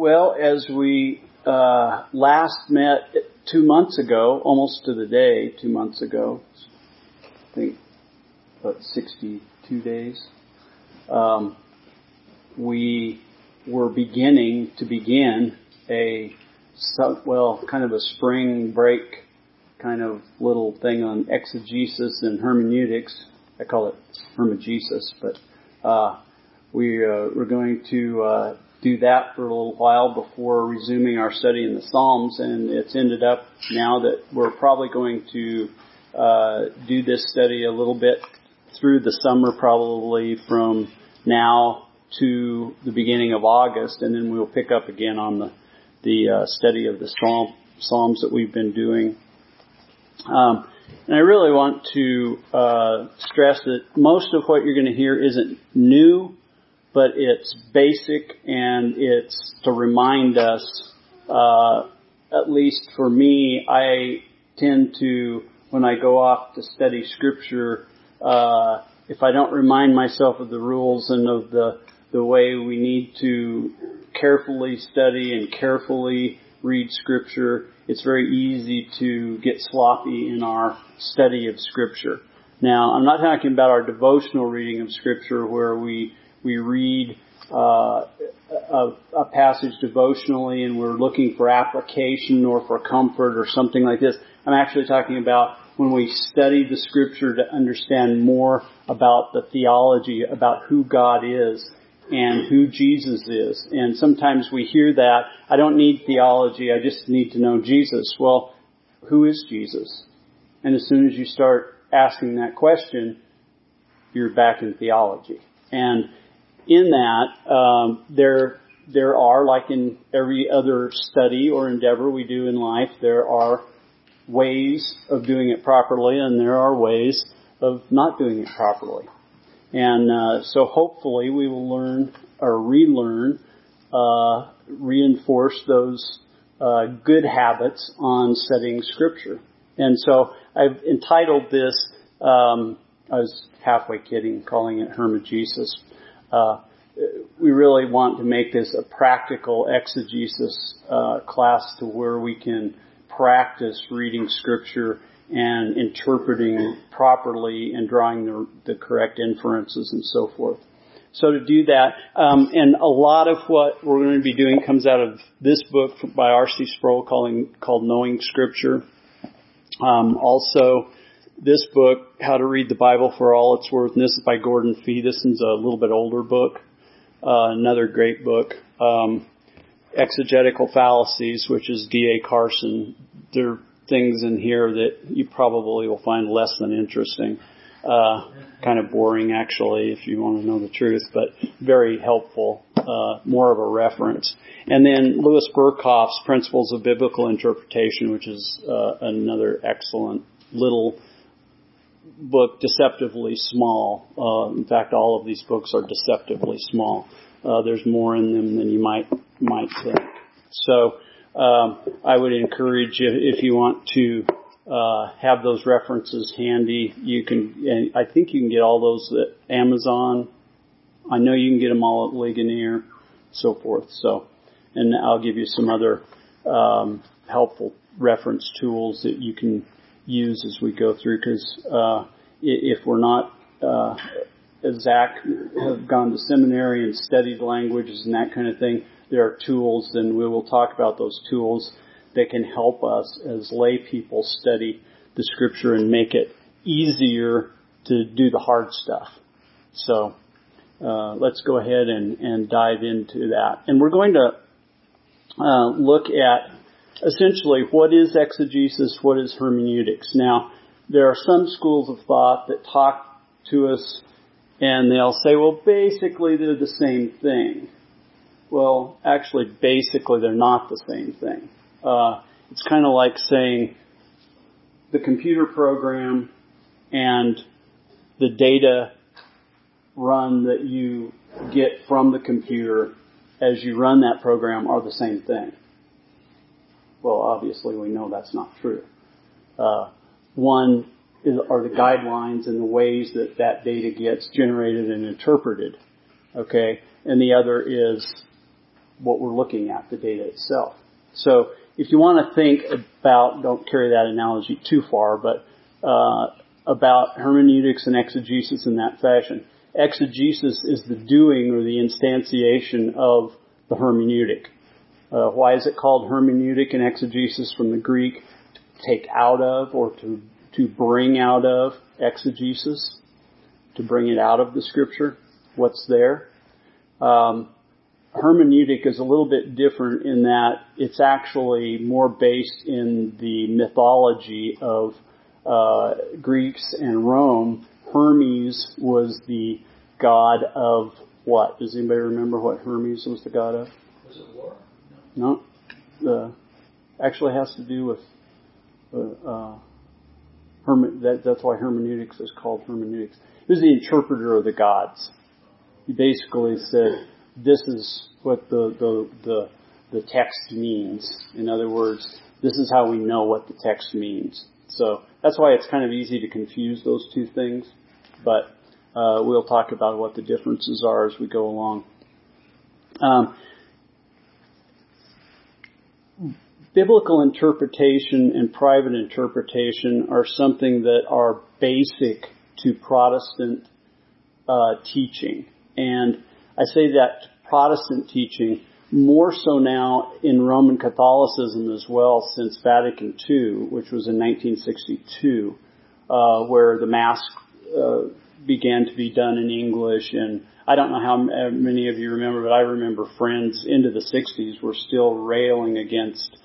Well, as we uh, last met two months ago, almost to the day, two months ago, I think about 62 days, um, we were beginning to begin a well, kind of a spring break kind of little thing on exegesis and hermeneutics. I call it hermegesis, but uh, we uh, we're going to uh, do that for a little while before resuming our study in the Psalms, and it's ended up now that we're probably going to uh, do this study a little bit through the summer, probably from now to the beginning of August, and then we'll pick up again on the the uh, study of the Psalm, Psalms that we've been doing. Um, and I really want to uh, stress that most of what you're going to hear isn't new but it's basic and it's to remind us, uh, at least for me, I tend to, when I go off to study scripture, uh, if I don't remind myself of the rules and of the, the way we need to carefully study and carefully read scripture, it's very easy to get sloppy in our study of scripture. Now, I'm not talking about our devotional reading of scripture where we we read uh, a, a, passage devotionally and we're looking for application or for comfort or something like this. I'm actually talking about when we study the scripture to understand more about the theology, about who God is and who Jesus is. And sometimes we hear that, I don't need theology, I just need to know Jesus. Well, who is Jesus? And as soon as you start asking that question, you're back in theology. And in that, um, there there are, like in every other study or endeavor we do in life, there are ways of doing it properly, and there are ways of not doing it properly. And uh, so, hopefully, we will learn or relearn, uh, reinforce those uh, good habits on studying Scripture. And so, I've entitled this. Um, I was halfway kidding, calling it Hermegesis uh, we really want to make this a practical exegesis uh, class to where we can practice reading scripture and interpreting properly and drawing the, the correct inferences and so forth. So to do that, um, and a lot of what we're going to be doing comes out of this book by R.C. Sproul calling, called Knowing Scripture. Um, also, this book, How to Read the Bible for All It's Worth, and this is by Gordon Fee. This is a little bit older book. Uh, another great book. Um, Exegetical Fallacies, which is D.A. Carson. There are things in here that you probably will find less than interesting. Uh, kind of boring actually, if you want to know the truth, but very helpful, uh, more of a reference. And then Louis Berkhof's Principles of Biblical Interpretation, which is uh, another excellent little book deceptively small. Uh, in fact, all of these books are deceptively small. Uh, there's more in them than you might might think. So um, I would encourage you if you want to uh, have those references handy. You can, and I think you can get all those at Amazon. I know you can get them all at Ligonier, so forth. So, and I'll give you some other um, helpful reference tools that you can use as we go through because uh, if we're not uh, as Zach have gone to seminary and studied languages and that kind of thing, there are tools, and we will talk about those tools that can help us as lay people study the scripture and make it easier to do the hard stuff. So uh, let's go ahead and, and dive into that. And we're going to uh, look at essentially what is exegesis, what is hermeneutics. Now, there are some schools of thought that talk to us and they'll say, well, basically they're the same thing. Well, actually, basically they're not the same thing. Uh, it's kind of like saying the computer program and the data run that you get from the computer as you run that program are the same thing. Well, obviously we know that's not true. Uh, one is, are the guidelines and the ways that that data gets generated and interpreted. Okay, and the other is what we're looking at, the data itself. So if you want to think about, don't carry that analogy too far, but uh, about hermeneutics and exegesis in that fashion. Exegesis is the doing or the instantiation of the hermeneutic. Uh, why is it called hermeneutic and exegesis from the Greek? To take out of or to to bring out of exegesis, to bring it out of the scripture, what's there. Um, hermeneutic is a little bit different in that it's actually more based in the mythology of uh, Greeks and Rome. Hermes was the god of what? Does anybody remember what Hermes was the god of? Was it war? No. No. actually has to do with uh, uh, that, that's why hermeneutics is called hermeneutics. He was the interpreter of the gods. He basically said, "This is what the the the, the text means." In other words, this is how we know what the text means. So that's why it's kind of easy to confuse those two things. But uh, we'll talk about what the differences are as we go along. Um, biblical interpretation and private interpretation are something that are basic to Protestant uh, teaching. And I say that Protestant teaching more so now in Roman Catholicism as well since Vatican II, which was in 1962, uh, where the Mass uh, began to be done in English. And I don't know how many of you remember, but I remember friends into the 60s were still railing against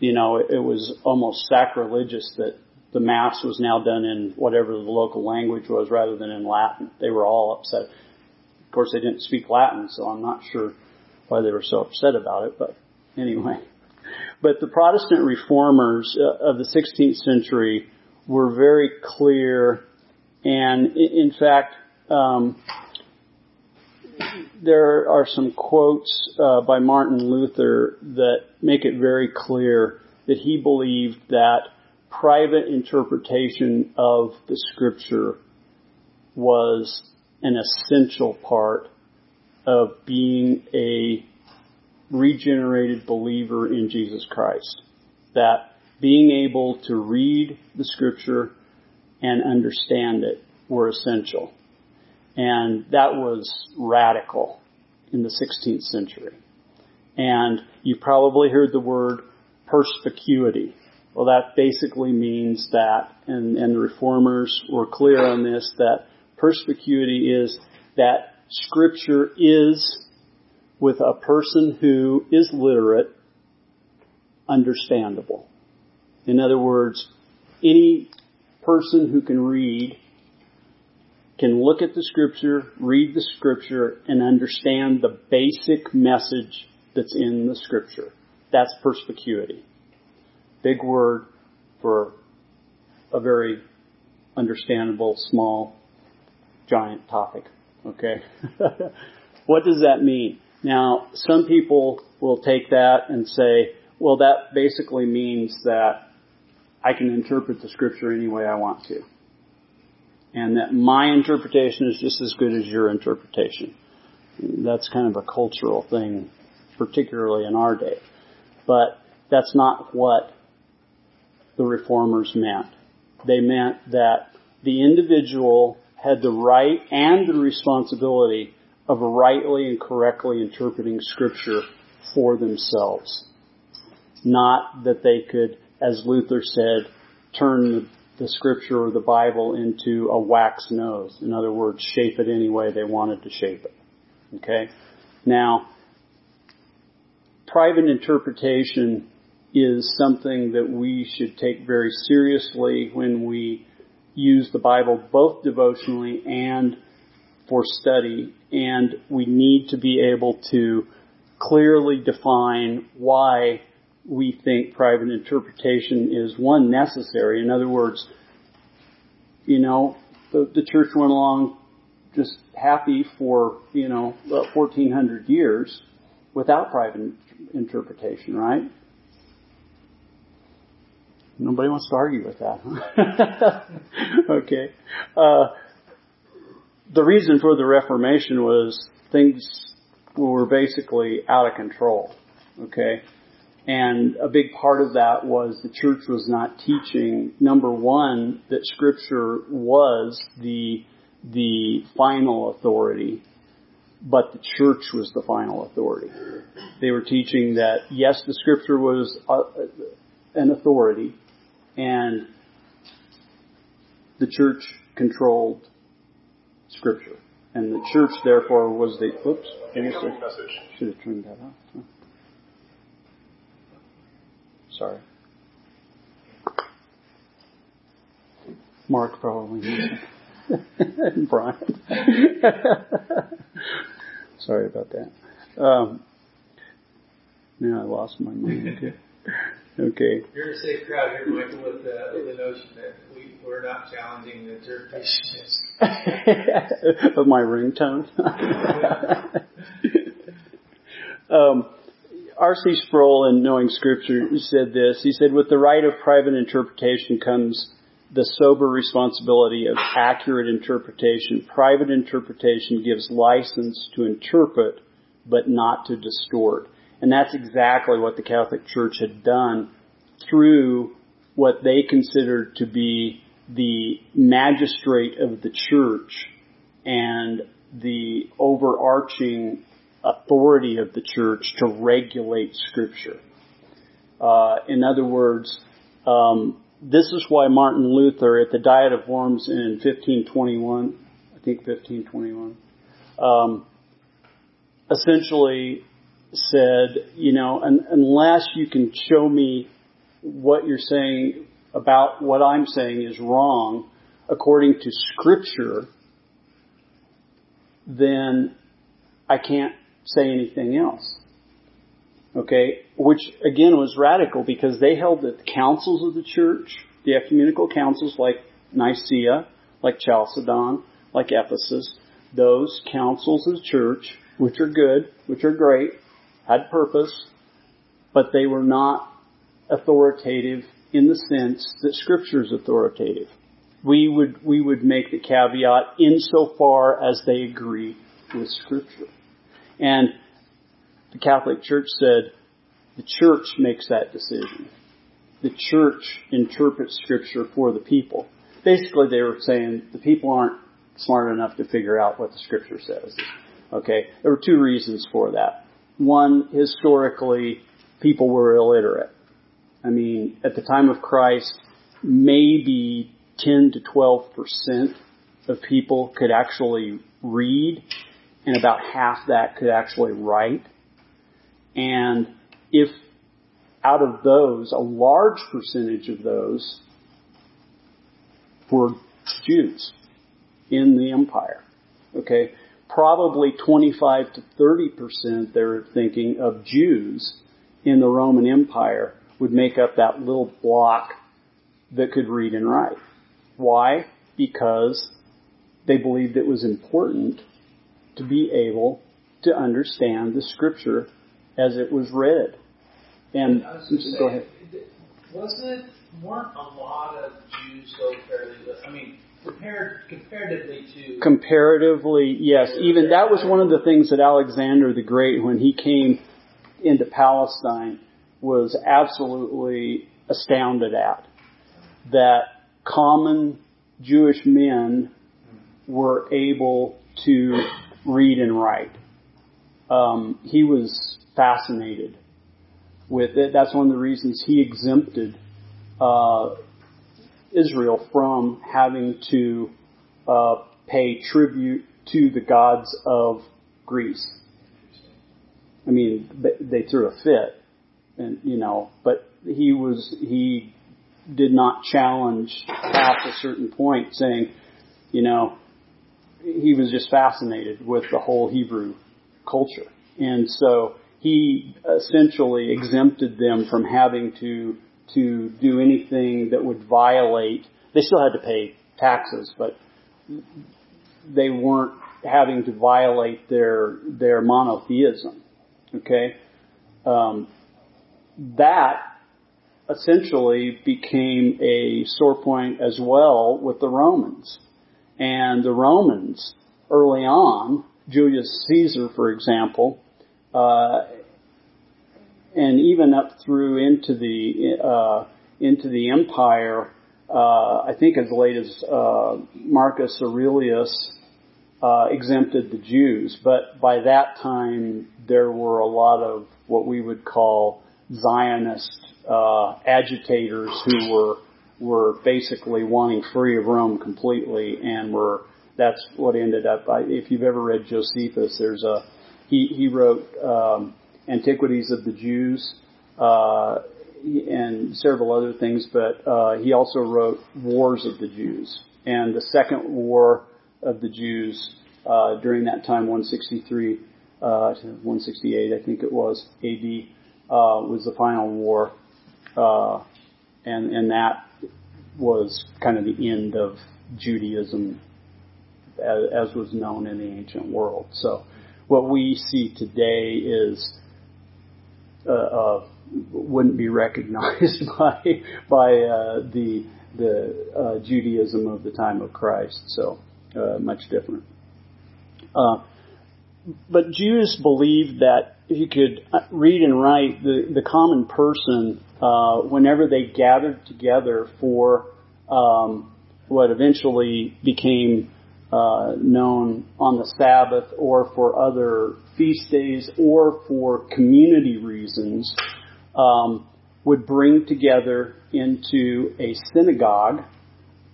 you know, it, it was almost sacrilegious that the mass was now done in whatever the local language was rather than in Latin. They were all upset. Of course, they didn't speak Latin, so I'm not sure why they were so upset about it, but anyway. But the Protestant reformers uh, of the 16th century were very clear, and in fact, um, there are some quotes uh, by Martin Luther that make it very clear that he believed that private interpretation of the scripture was an essential part of being a regenerated believer in Jesus Christ. That being able to read the scripture and understand it were essential. And that was radical in the 16th century. And you probably heard the word perspicuity. Well, that basically means that, and, and the reformers were clear on this, that perspicuity is that scripture is, with a person who is literate, understandable. In other words, any person who can read can look at the scripture, read the scripture, and understand the basic message that's in the scripture. That's perspicuity. Big word for a very understandable, small, giant topic. Okay? what does that mean? Now, some people will take that and say, well, that basically means that I can interpret the scripture any way I want to and that my interpretation is just as good as your interpretation. That's kind of a cultural thing, particularly in our day. But that's not what the reformers meant. They meant that the individual had the right and the responsibility of rightly and correctly interpreting scripture for themselves. Not that they could, as Luther said, turn the scripture or the Bible into a wax nose. In other words, shape it any way they wanted to shape it. Okay? Now, private interpretation is something that we should take very seriously when we use the Bible both devotionally and for study, and we need to be able to clearly define why we think private interpretation is one necessary. In other words, you know, the, the church went along just happy for, you know, 1400 years without private interpretation, right? Nobody wants to argue with that. okay. Uh, the reason for the Reformation was things were basically out of control. Okay? And a big part of that was the church was not teaching, number one, that scripture was the, the final authority, but the church was the final authority. They were teaching that yes, the scripture was uh, an authority, and the church controlled scripture. And the church therefore was the, oops, should have turned that off. Sorry. Mark probably and Brian. Sorry about that. Um, now I lost my mind too. Okay. You're in a safe crowd here, Michael, with the, with the notion that we, we're not challenging the interpretation of my ringtone. um, R.C. Sproul, in Knowing Scripture, said this. He said, with the right of private interpretation comes the sober responsibility of accurate interpretation. Private interpretation gives license to interpret, but not to distort. And that's exactly what the Catholic Church had done through what they considered to be the magisterium of the church and the overarching authority of the church to regulate scripture. Uh, in other words, um, this is why Martin Luther at the Diet of Worms in 1521, I think 1521, um, essentially said, you know, un- unless you can show me what you're saying about what I'm saying is wrong according to scripture, then I can't say anything else. Okay, which again was radical because they held that the councils of the church, the ecumenical councils like Nicaea, like Chalcedon, like Ephesus, those councils of the church, which are good, which are great, had purpose, but they were not authoritative in the sense that scripture is authoritative. We would, we would make the caveat insofar as they agree with scripture. And the Catholic Church said the church makes that decision. The church interprets scripture for the people. Basically they were saying the people aren't smart enough to figure out what the scripture says. Okay? There were two reasons for that. One, historically, people were illiterate. I mean, at the time of Christ, maybe 10 to 12% of people could actually read and about half that could actually write. And if out of those, a large percentage of those were Jews in the empire. Okay? Probably 25 to 30% they're thinking of Jews in the Roman Empire would make up that little block that could read and write. Why? Because they believed it was important to be able to understand the scripture as it was read. And go ahead. Wasn't it weren't a lot of Jews so fairly? I mean, compared comparatively to comparatively, yes. Even that was one of the things that Alexander the Great, when he came into Palestine, was absolutely astounded at that common Jewish men were able to read and write. Um, he was fascinated with it. That's one of the reasons he exempted uh, Israel from having to uh, pay tribute to the gods of Greece. I mean, they threw a fit, and you know, but he was he did not challenge past a certain point, saying, you know, he was just fascinated with the whole Hebrew culture. And so he essentially exempted them from having to, to do anything that would violate, they still had to pay taxes, but they weren't having to violate their, their monotheism. Okay? Um, that essentially became a sore point as well with the Romans. And the Romans, early on, Julius Caesar, for example, uh, and even up through into the uh, into the empire, uh, I think as late as uh, Marcus Aurelius uh, exempted the Jews, but by that time there were a lot of what we would call Zionist uh, agitators who were were basically wanting free of Rome completely, and were that's what ended up. I, if you've ever read Josephus, there's a he he wrote um, Antiquities of the Jews. Uh, and several other things, but uh, he also wrote Wars of the Jews. And the second war of the Jews uh, during that time, 163 uh, to 168, I think it was AD, uh, was the final war, uh, and and that was kind of the end of Judaism as, as was known in the ancient world. So what we see today is uh, uh, wouldn't be recognized by by uh, the the uh, Judaism of the time of Christ. So uh, much different. Uh, but Jews believed that if you could read and write, the the common person, whenever they gathered together for um, what eventually became uh, known on the Sabbath or for other feast days or for community reasons um, would bring together into a synagogue.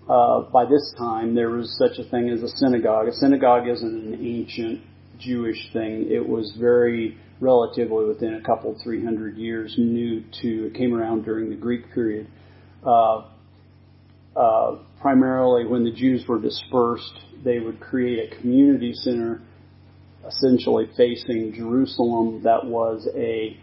Uh, by this time, there was such a thing as a synagogue. A synagogue isn't an ancient Jewish thing. It was very relatively within a couple, three hundred years new to, it came around during the Greek period. Uh, uh, primarily when the Jews were dispersed, they would create a community center essentially facing Jerusalem that was a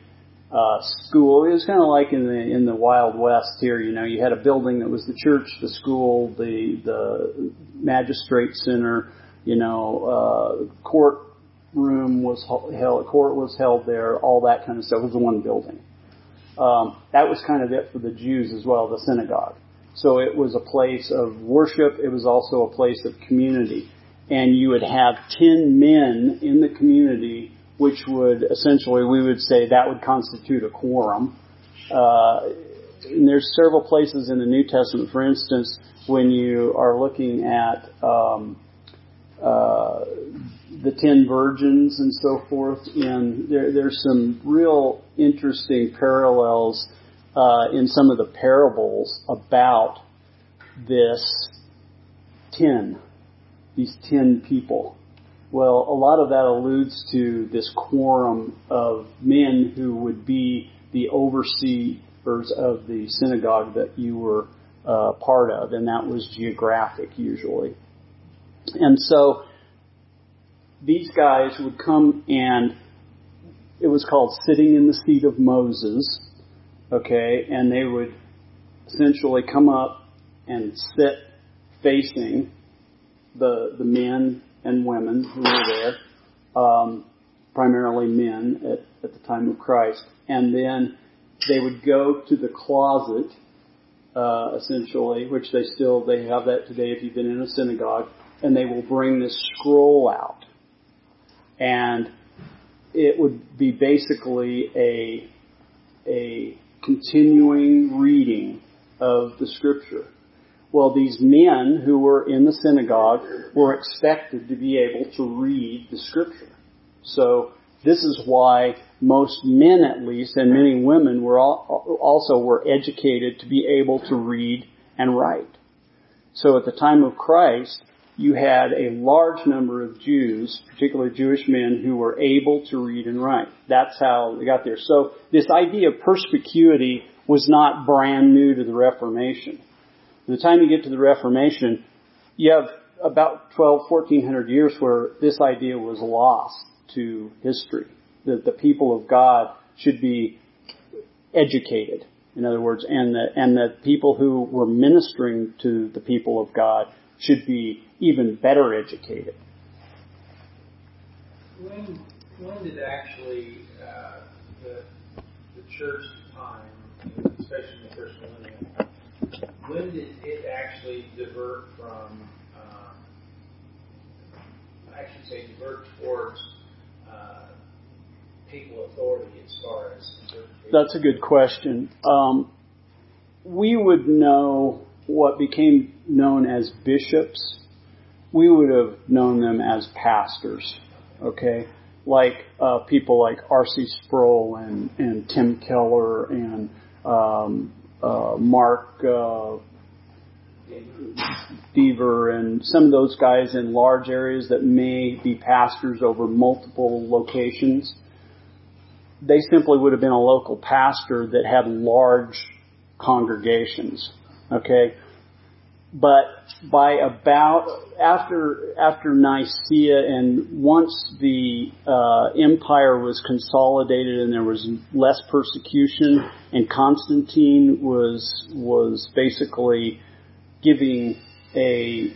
uh, school. It was kind of like in the in the Wild West here. You know, you had a building that was the church, the school, the the magistrate center. You know, uh, court room was held, A court was held there. All that kind of stuff it was one building. Um, that was kind of it for the Jews as well, the synagogue. So it was a place of worship. It was also a place of community. And you would have 10 men in the community, which would essentially, we would say that would constitute a quorum. Uh, and there's several places in the New Testament, for instance, when you are looking at um, uh, the ten virgins and so forth, and there, there's some real interesting parallels uh, in some of the parables about this ten, these ten people. Well, a lot of that alludes to this quorum of men who would be the overseers of the synagogue that you were uh, part of, and that was geographic usually. And so these guys would come and it was called sitting in the seat of Moses okay, and they would essentially come up and sit facing the the men and women who were there, um, primarily men at, at the time of Christ, and then they would go to the closet, uh, essentially, which they still they have that today if you've been in a synagogue, and they will bring this scroll out, and it would be basically a a continuing reading of the scripture. Well, these men who were in the synagogue were expected to be able to read the scripture. So this is why most men, at least, and many women were also were educated to be able to read and write. So at the time of Christ, you had a large number of Jews, particularly Jewish men, who were able to read and write. That's how they got there. So this idea of perspicuity was not brand new to the Reformation. By the time you get to the Reformation, you have about 12, 1400 years where this idea was lost to history. That the people of God should be educated. In other words, and that, and that people who were ministering to the people of God should be even better educated. When, when did actually uh, the, the church time, especially in the first millennium, when did it actually divert from uh, I should say, divert towards uh, papal authority as far as That's a good question. Um, we would know what became known as bishops. We would have known them as pastors. Okay, like uh, people like R.C. Sproul and and Tim Keller and um, uh, Mark. Uh, Dever and some of those guys in large areas that may be pastors over multiple locations. They simply would have been a local pastor that had large congregations. Okay? But by about after after Nicaea and once the uh, empire was consolidated and there was less persecution and Constantine was was basically giving a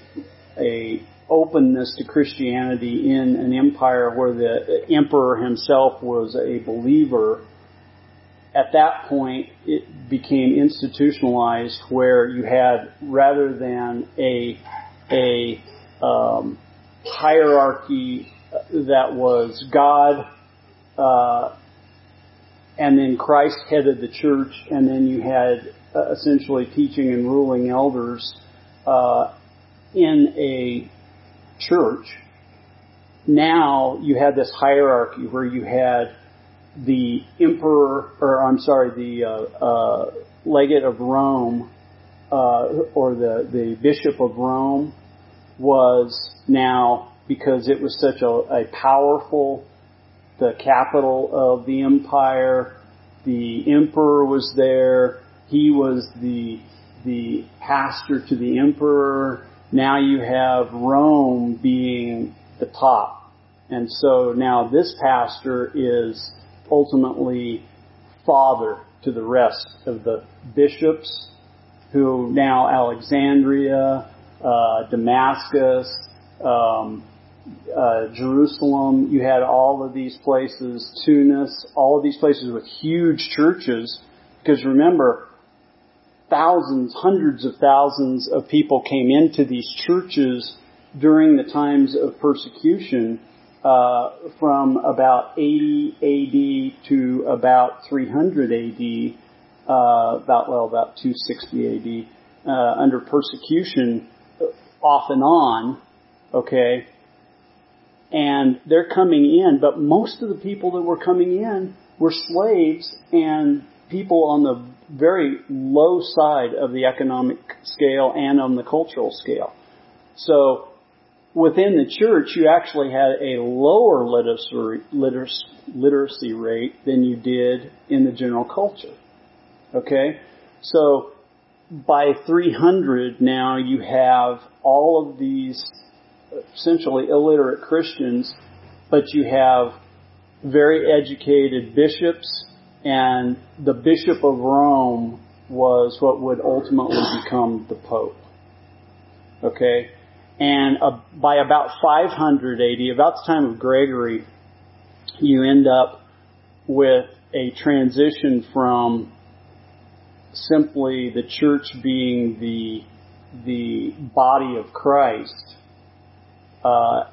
a openness to Christianity in an empire where the emperor himself was a believer, at that point it became institutionalized where you had rather than a a um, hierarchy that was God uh, and then Christ headed the church, and then you had uh, essentially teaching and ruling elders uh, in a church. Now you had this hierarchy where you had the emperor, or I'm sorry, the uh, uh, legate of Rome, uh, or the the bishop of Rome, was now because it was such a, a powerful, the capital of the empire. The emperor was there. He was the the pastor to the emperor. Now you have Rome being the top. And so now this pastor is ultimately father to the rest of the bishops who now Alexandria, uh, Damascus, um, uh, Jerusalem, you had all of these places, Tunis, all of these places with huge churches. Because remember, thousands, hundreds of thousands of people came into these churches during the times of persecution uh, from about 80 AD to about 300 AD, uh, about well about 260 AD, uh, under persecution, off and on. Okay, and they're coming in, but most of the people that were coming in were slaves and people on the very low side of the economic scale and on the cultural scale. So within the church, you actually had a lower literacy, rate than you did in the general culture. Okay? So by 300 now you have all of these essentially illiterate Christians, but you have very educated bishops and the Bishop of Rome was what would ultimately become the Pope. Okay? And uh, by about 500 AD, about the time of Gregory, you end up with a transition from simply the church being the the body of Christ, uh,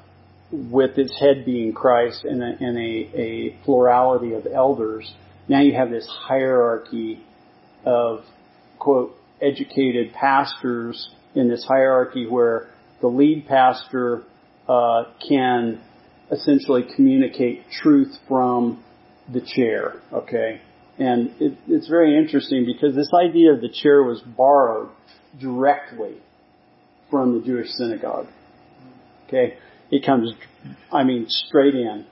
with its head being Christ and a, and a, a plurality of elders, now you have this hierarchy of, quote, educated pastors in this hierarchy where the lead pastor uh, can essentially communicate truth from the chair, okay? And it, it's very interesting because this idea of the chair was borrowed directly from the Jewish synagogue. Okay? It comes, I mean, straight in.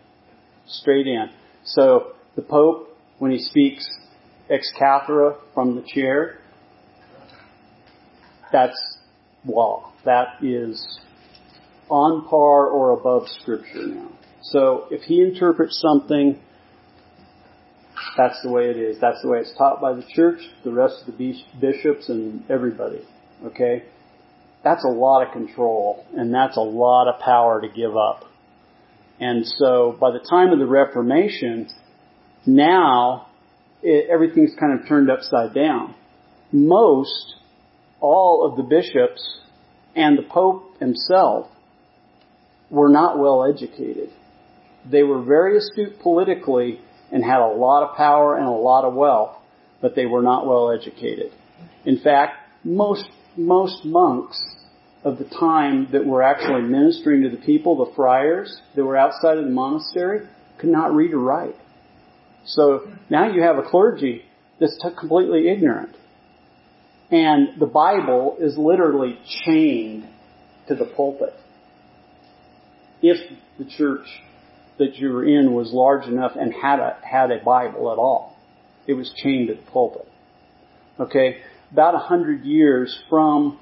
Straight in. So the Pope when he speaks ex cathedra from the chair, that's law. That is on par or above scripture now. So if he interprets something, that's the way it is. That's the way it's taught by the church, the rest of the bishops, and everybody. Okay? That's a lot of control, and that's a lot of power to give up. And so by the time of the Reformation, now, it, everything's kind of turned upside down. Most, all of the bishops and the Pope himself were not well educated. They were very astute politically and had a lot of power and a lot of wealth, but they were not well educated. In fact, most, most monks of the time that were actually ministering to the people, the friars that were outside of the monastery, could not read or write. So now you have a clergy that's completely ignorant. And the Bible is literally chained to the pulpit. If the church that you were in was large enough and had a, had a Bible at all, it was chained to the pulpit. Okay? About a hundred years from,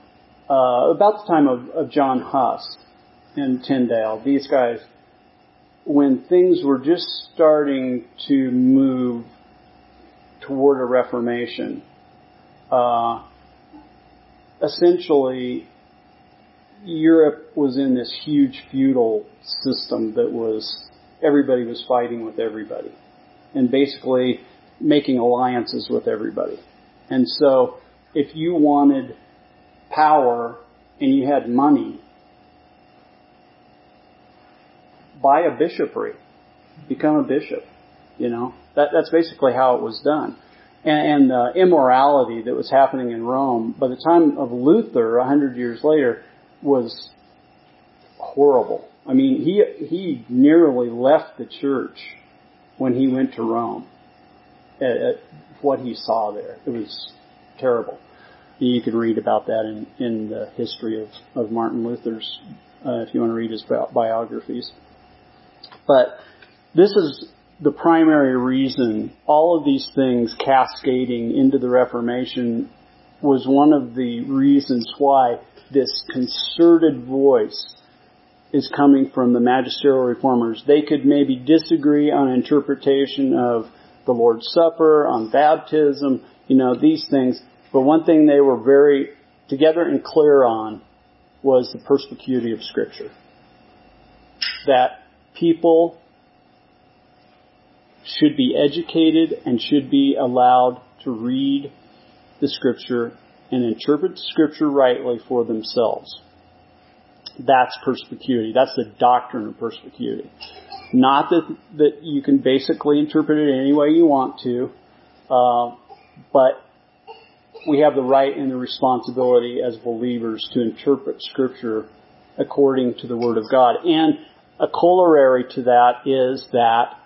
uh, about the time of, of John Huss and Tyndale, these guys, when things were just starting to move toward a reformation, uh, essentially Europe was in this huge feudal system that was everybody was fighting with everybody and basically making alliances with everybody. And so if you wanted power and you had money, buy a bishopry, become a bishop. You know, that, that's basically how it was done. And, and the immorality that was happening in Rome, by the time of Luther, a hundred years later, was horrible. I mean, he he nearly left the church when he went to Rome. At, at what he saw there, it was terrible. You can read about that in in the history of of Martin Luther's, uh, if you want to read his biographies. But this is the primary reason all of these things cascading into the Reformation was one of the reasons why this concerted voice is coming from the magisterial reformers. They could maybe disagree on interpretation of the Lord's Supper, on baptism, you know, these things. But one thing they were very together and clear on was the perspicuity of Scripture. That people should be educated and should be allowed to read the Scripture and interpret Scripture rightly for themselves. That's perspicuity. That's the doctrine of perspicuity. Not that, that you can basically interpret it any way you want to, uh, but we have the right and the responsibility as believers to interpret Scripture according to the Word of God. And a corollary to that is that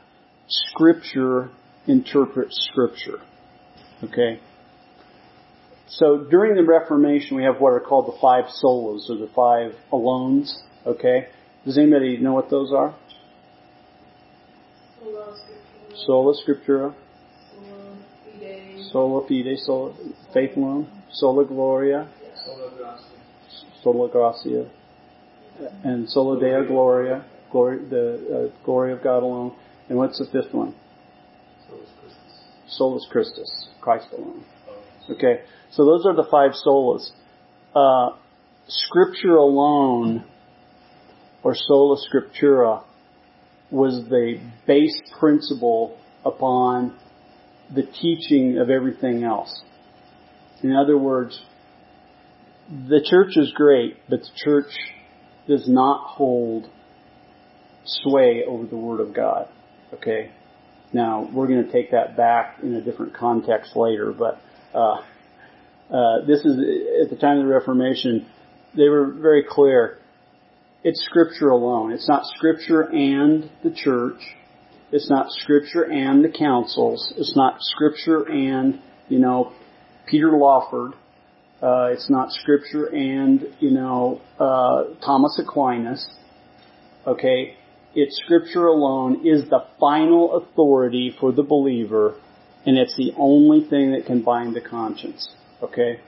Scripture interprets Scripture. Okay? So during the Reformation, we have what are called the five solas, or the five alones. Okay? Does anybody know what those are? Sola Scriptura. Sola Fide. Sola Faith alone. Sola Gloria. Sola Gratia. And Soli Deo Gloria. Glory, the uh, glory of God alone. And what's the fifth one? Solus Christus. Solus Christus. Christ alone. Okay. So those are the five solas. Uh, scripture alone, or sola scriptura, was the base principle upon the teaching of everything else. In other words, the church is great, but the church does not hold sway over the Word of God. Okay? Now, we're going to take that back in a different context later, but uh, uh, this is at the time of the Reformation. They were very clear. It's Scripture alone. It's not Scripture and the church. It's not Scripture and the councils. It's not Scripture and you know Peter Lombard. Uh, it's not Scripture and you know uh, Thomas Aquinas. Okay, it's Scripture alone is the final authority for the believer, and it's the only thing that can bind the conscience. Okay?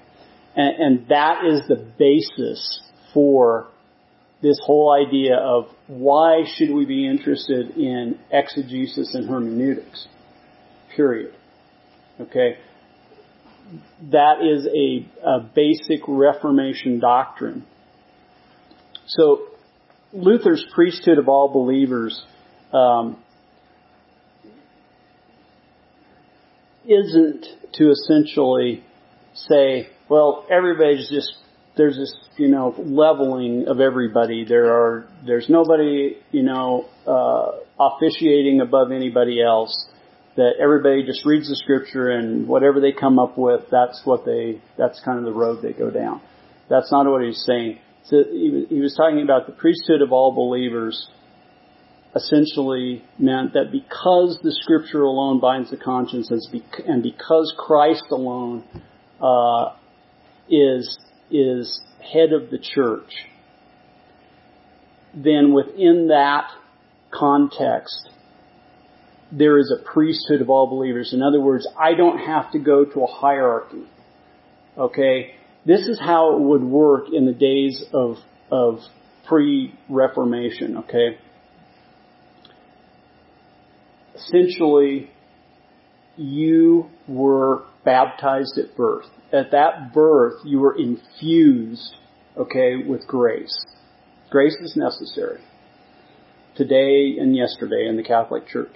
And, and that is the basis for this whole idea of why should we be interested in exegesis and hermeneutics? Period. Okay? That is a, a basic Reformation doctrine. So, Luther's priesthood of all believers um, isn't to essentially say, well, everybody's just there's this, you know, leveling of everybody. There are, there's nobody, you know, uh, officiating above anybody else. That everybody just reads the scripture and whatever they come up with, that's what they, that's kind of the road they go down. That's not what he's saying. So he, was talking about the priesthood of all believers essentially meant that because the scripture alone binds the conscience and because Christ alone uh, is is head of the church, then within that context, there is a priesthood of all believers. In other words, I don't have to go to a hierarchy. Okay? This is how it would work in the days of, of pre-Reformation, okay? Essentially, you were baptized at birth. At that birth, you were infused, okay, with grace. Grace is necessary. Today and yesterday in the Catholic Church.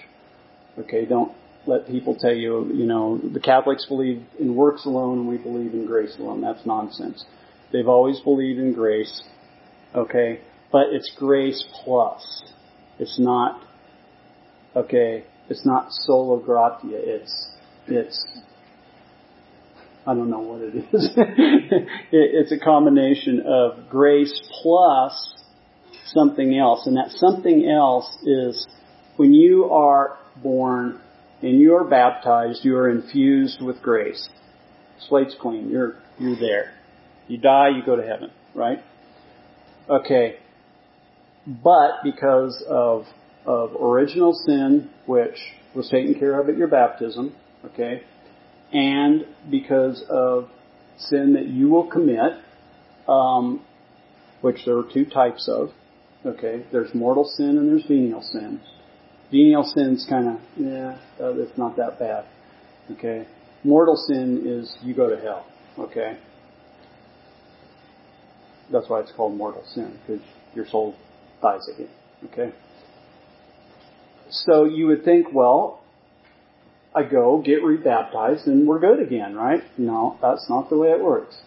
Okay, don't let people tell you, you know, the Catholics believe in works alone and we believe in grace alone. That's nonsense. They've always believed in grace, okay, but it's grace plus. It's not, okay, it's not sola gratia. It's, it's I don't know what it is. it's a combination of grace plus something else. And that something else is when you are born and you are baptized, you are infused with grace. Slate's clean. You're, you're there. You die, you go to heaven, right? Okay. But because of, of original sin, which was taken care of at your baptism, okay, and because of sin that you will commit, um, which there are two types of. Okay, there's mortal sin and there's venial sin. Venial sin's kind of yeah, uh, it's not that bad. Okay, mortal sin is you go to hell. Okay, that's why it's called mortal sin because your soul dies again. Okay. So you would think, well, I go, get rebaptized, and we're good again, right? No, that's not the way it works.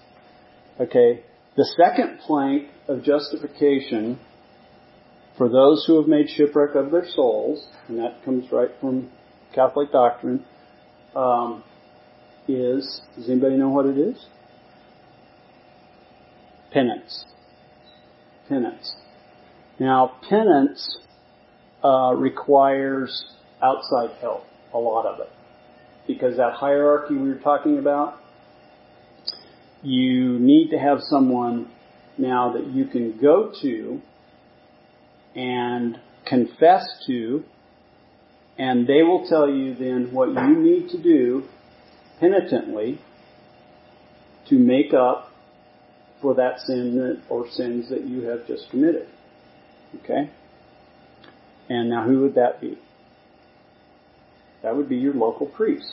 Okay. The second plank of justification for those who have made shipwreck of their souls, and that comes right from Catholic doctrine, um, is, does anybody know what it is? Penance. Penance. Now, penance uh, requires outside help a lot of it. Because that hierarchy we were talking about, you need to have someone now that you can go to and confess to, and they will tell you then what you need to do penitently to make up for that sin that, or sins that you have just committed. Okay? And now who would that be? That would be your local priest.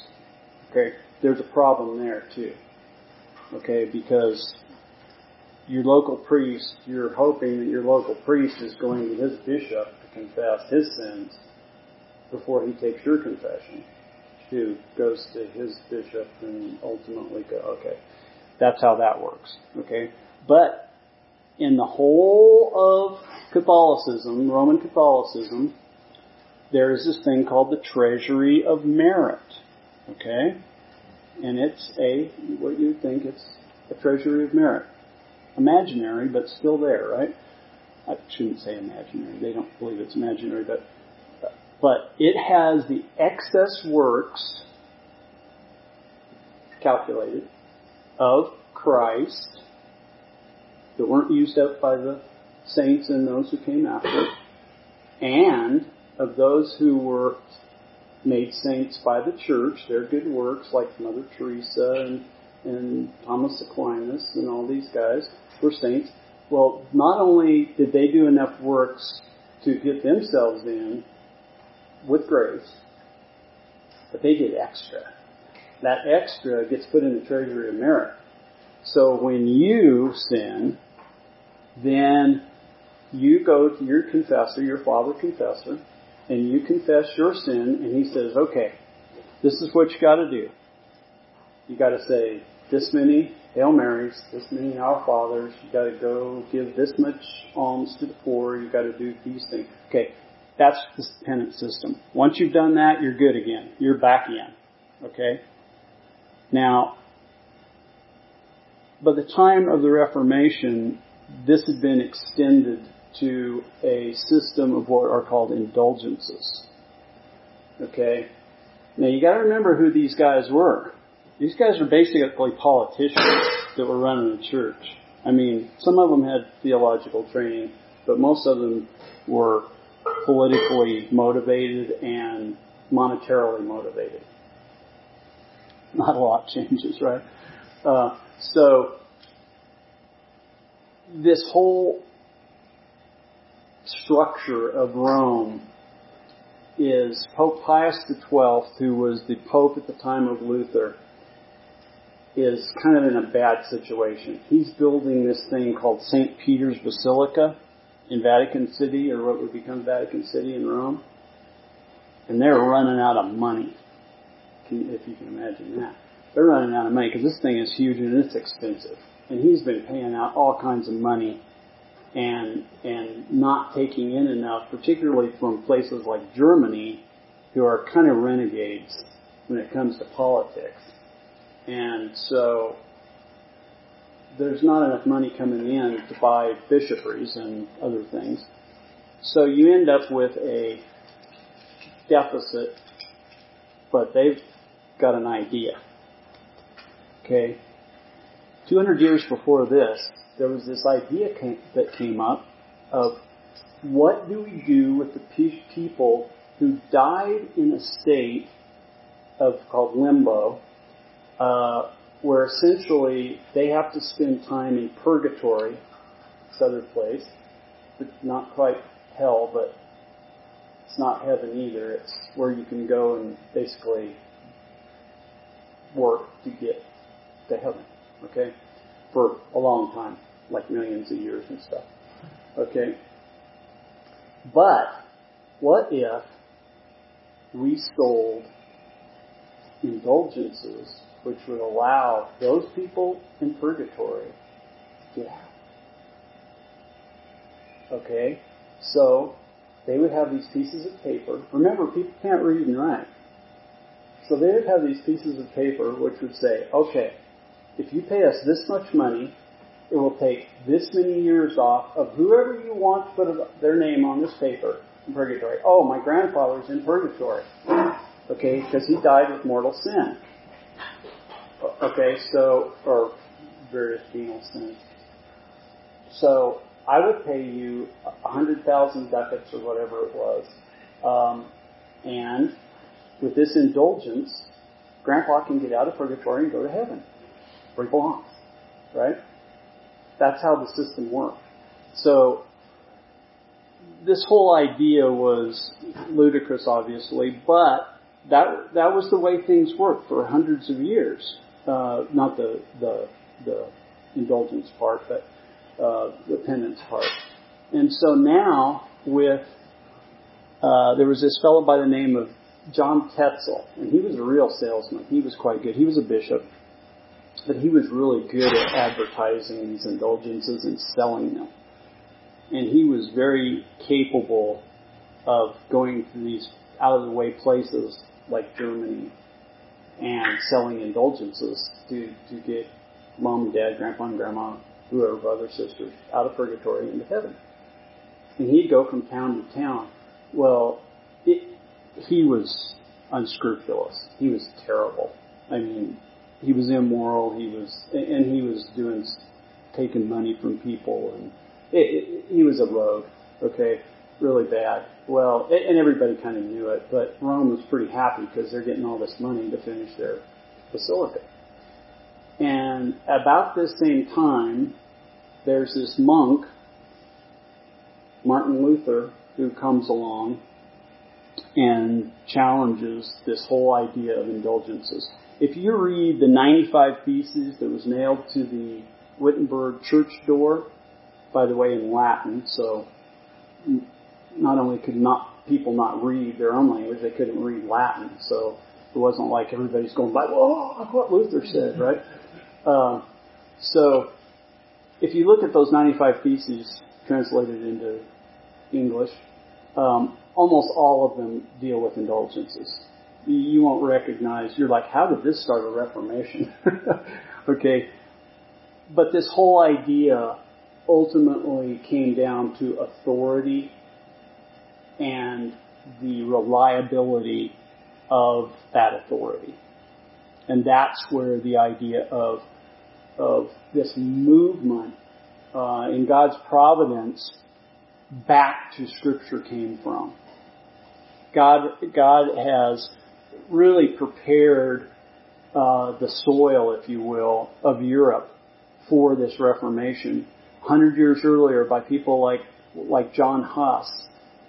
Okay, there's a problem there too. Okay, because your local priest, you're hoping that your local priest is going to his bishop to confess his sins before he takes your confession, who goes to his bishop and ultimately go, okay, that's how that works. Okay, but in the whole of Catholicism, Roman Catholicism, there is this thing called the treasury of merit. Okay? And it's a, what you think it's a treasury of merit. Imaginary, but still there, right? I shouldn't say imaginary. They don't believe it's imaginary, but, but it has the excess works calculated of Christ that weren't used up by the saints and those who came after, and of those who were made saints by the church, their good works, like Mother Teresa and, and Thomas Aquinas and all these guys were saints. Well, not only did they do enough works to get themselves in with grace, but they did extra. That extra gets put in the treasury of merit. So when you sin, then you go to your confessor, your father confessor, and you confess your sin, and he says, okay, this is what you got to do. You got to say, this many Hail Marys, this many Our Fathers, you got to go give this much alms to the poor, you got to do these things. Okay, that's the penance system. Once you've done that, you're good again. You're back in. Okay? Now, by the time of the Reformation, this had been extended to a system of what are called indulgences. Okay? Now you gotta remember who these guys were. These guys were basically politicians that were running the church. I mean, some of them had theological training, but most of them were politically motivated and monetarily motivated. Not a lot changes, right? Uh, so, this whole structure of Rome is Pope Pius XII, who was the Pope at the time of Luther, is kind of in a bad situation. He's building this thing called St. Peter's Basilica in Vatican City, or what would become Vatican City in Rome. And they're running out of money, if you can imagine that. They're running out of money because this thing is huge and it's expensive. And he's been paying out all kinds of money and and not taking in enough, particularly from places like Germany, who are kind of renegades when it comes to politics. And so there's not enough money coming in to buy bishoprics and other things. So you end up with a deficit, but they've got an idea. Okay? 200 years before this, there was this idea came, that came up of what do we do with the people who died in a state of called limbo, uh, where essentially they have to spend time in purgatory, this other place, not quite hell, but it's not heaven either. It's where you can go and basically work to get to heaven. Okay? For a long time, like millions of years and stuff. Okay? But, what if we sold indulgences which would allow those people in purgatory to get out? Okay? So, they would have these pieces of paper. Remember, people can't read and write. So they would have these pieces of paper which would say, okay, if you pay us this much money, it will take this many years off of whoever you want to put their name on this paper in purgatory. Oh, my grandfather's in purgatory. Okay, because he died with mortal sin. Okay, so, or various venial sins. So, I would pay you a hundred thousand ducats or whatever it was, um, and with this indulgence, Grandpa can get out of purgatory and go to heaven, where he belongs. Right? That's how the system worked. So this whole idea was ludicrous, obviously, but that that was the way things worked for hundreds of years. Uh, not the the the indulgence part, but uh, the penance part. And so now, with uh, there was this fellow by the name of John Tetzel, and he was a real salesman. He was quite good. He was a bishop, but he was really good at advertising these indulgences and selling them. And he was very capable of going to these out of the way places like Germany and selling indulgences to, to get mom and dad, grandpa and grandma, whoever, brother, sisters, out of purgatory into heaven. And he'd go from town to town. Well, it, he was unscrupulous. He was terrible. I mean, he was immoral. He was, and he was doing, taking money from people, and it, it, he was a rogue. Okay, really bad. Well, and everybody kind of knew it, but Rome was pretty happy because they're getting all this money to finish their basilica. And about this same time, there's this monk, Martin Luther, who comes along and challenges this whole idea of indulgences. If you read the 95 Theses that was nailed to the Wittenberg church door, by the way, in Latin, so not only could not people not read their own language, they couldn't read Latin, so it wasn't like everybody's going by, "Whoa, look what Luther said," right? Uh, so, if you look at those 95 theses translated into English, um, almost all of them deal with indulgences. You won't recognize, you're like, how did this start a reformation? okay. But this whole idea ultimately came down to authority and the reliability of that authority. And that's where the idea of, of this movement uh, in God's providence back to Scripture came from. God, God has really prepared uh, the soil, if you will, of Europe for this Reformation. Hundred years earlier, by people like like John Huss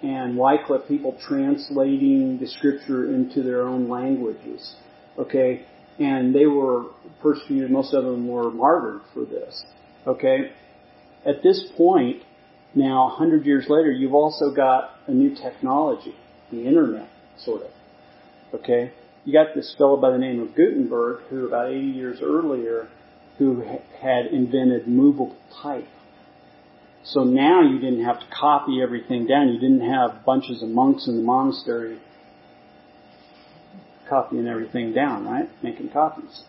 and Wycliffe, people translating the Scripture into their own languages. Okay, and they were persecuted. Most of them were martyred for this. Okay, at this point, now, a hundred years later, you've also got a new technology, the internet, sort of. Okay? You got this fellow by the name of Gutenberg, who about 80 years earlier, who had invented movable type. So now you didn't have to copy everything down. You didn't have bunches of monks in the monastery copying everything down, right? Making copies.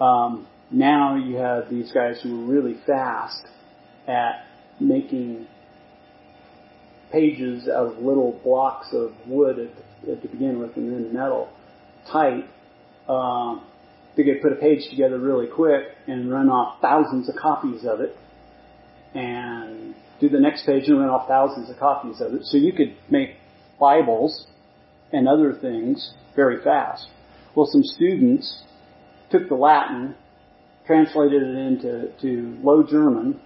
Um, now you have these guys who are really fast at making pages out of little blocks of wood at, at to begin with and then metal tight. Um, they could put a page together really quick and run off thousands of copies of it and do the next page and run off thousands of copies of it. So you could make Bibles and other things very fast. Well, some students took the Latin, translated it into to Low German,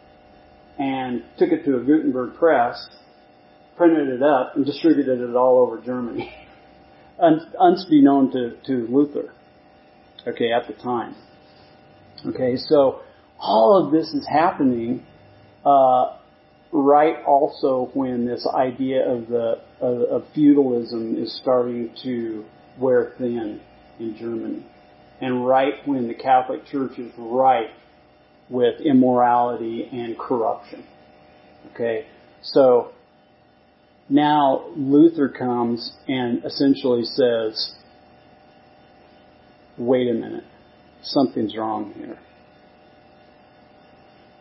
and took it to a Gutenberg press, printed it up, and distributed it all over Germany. Unbeknown to, to Luther, okay, at the time. Okay, so all of this is happening uh, right also when this idea of the of, of feudalism is starting to wear thin in Germany, and right when the Catholic Church is ripe with immorality and corruption. Okay, so now Luther comes and essentially says, wait a minute, something's wrong here.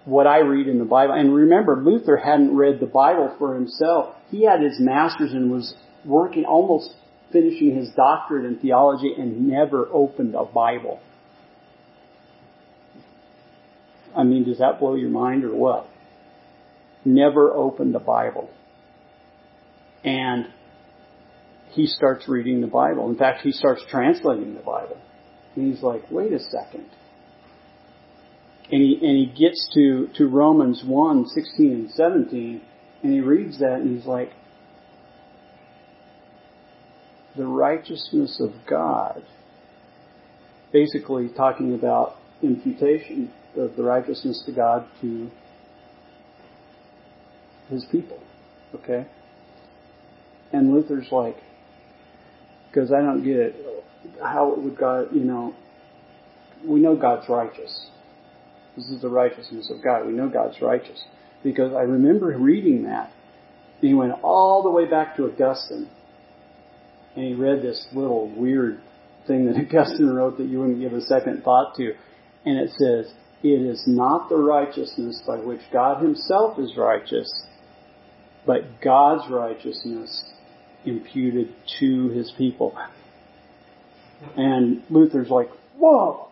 What I read in the Bible, and remember, Luther hadn't read the Bible for himself. He had his master's and was working, almost finishing his doctorate in theology and never opened a Bible. I mean, does that blow your mind or what? Never opened the Bible. And he starts reading the Bible. In fact, he starts translating the Bible. And he's like, wait a second. And he, and he gets to, to Romans 1, 16 and 17, and he reads that and he's like, the righteousness of God, basically talking about imputation of the righteousness to God to his people. Okay? And Luther's like, because I don't get it. How would God, you know, we know God's righteous. This is the righteousness of God. We know God's righteous. Because I remember reading that. He went all the way back to Augustine. And he read this little weird thing that Augustine wrote that you wouldn't give a second thought to. And it says, it is not the righteousness by which God himself is righteous, but God's righteousness imputed to his people. And Luther's like, whoa!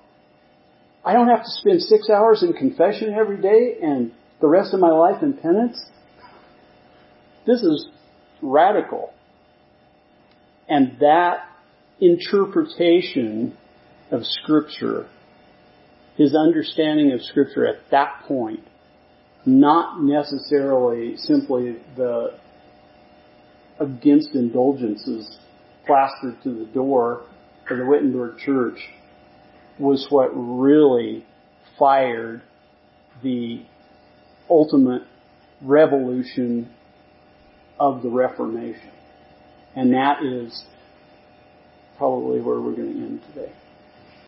I don't have to spend six hours in confession every day and the rest of my life in penance? This is radical. And that interpretation of Scripture his understanding of Scripture at that point, not necessarily simply the against indulgences plastered to the door of the Wittenberg Church, was what really fired the ultimate revolution of the Reformation. And that is probably where we're going to end today.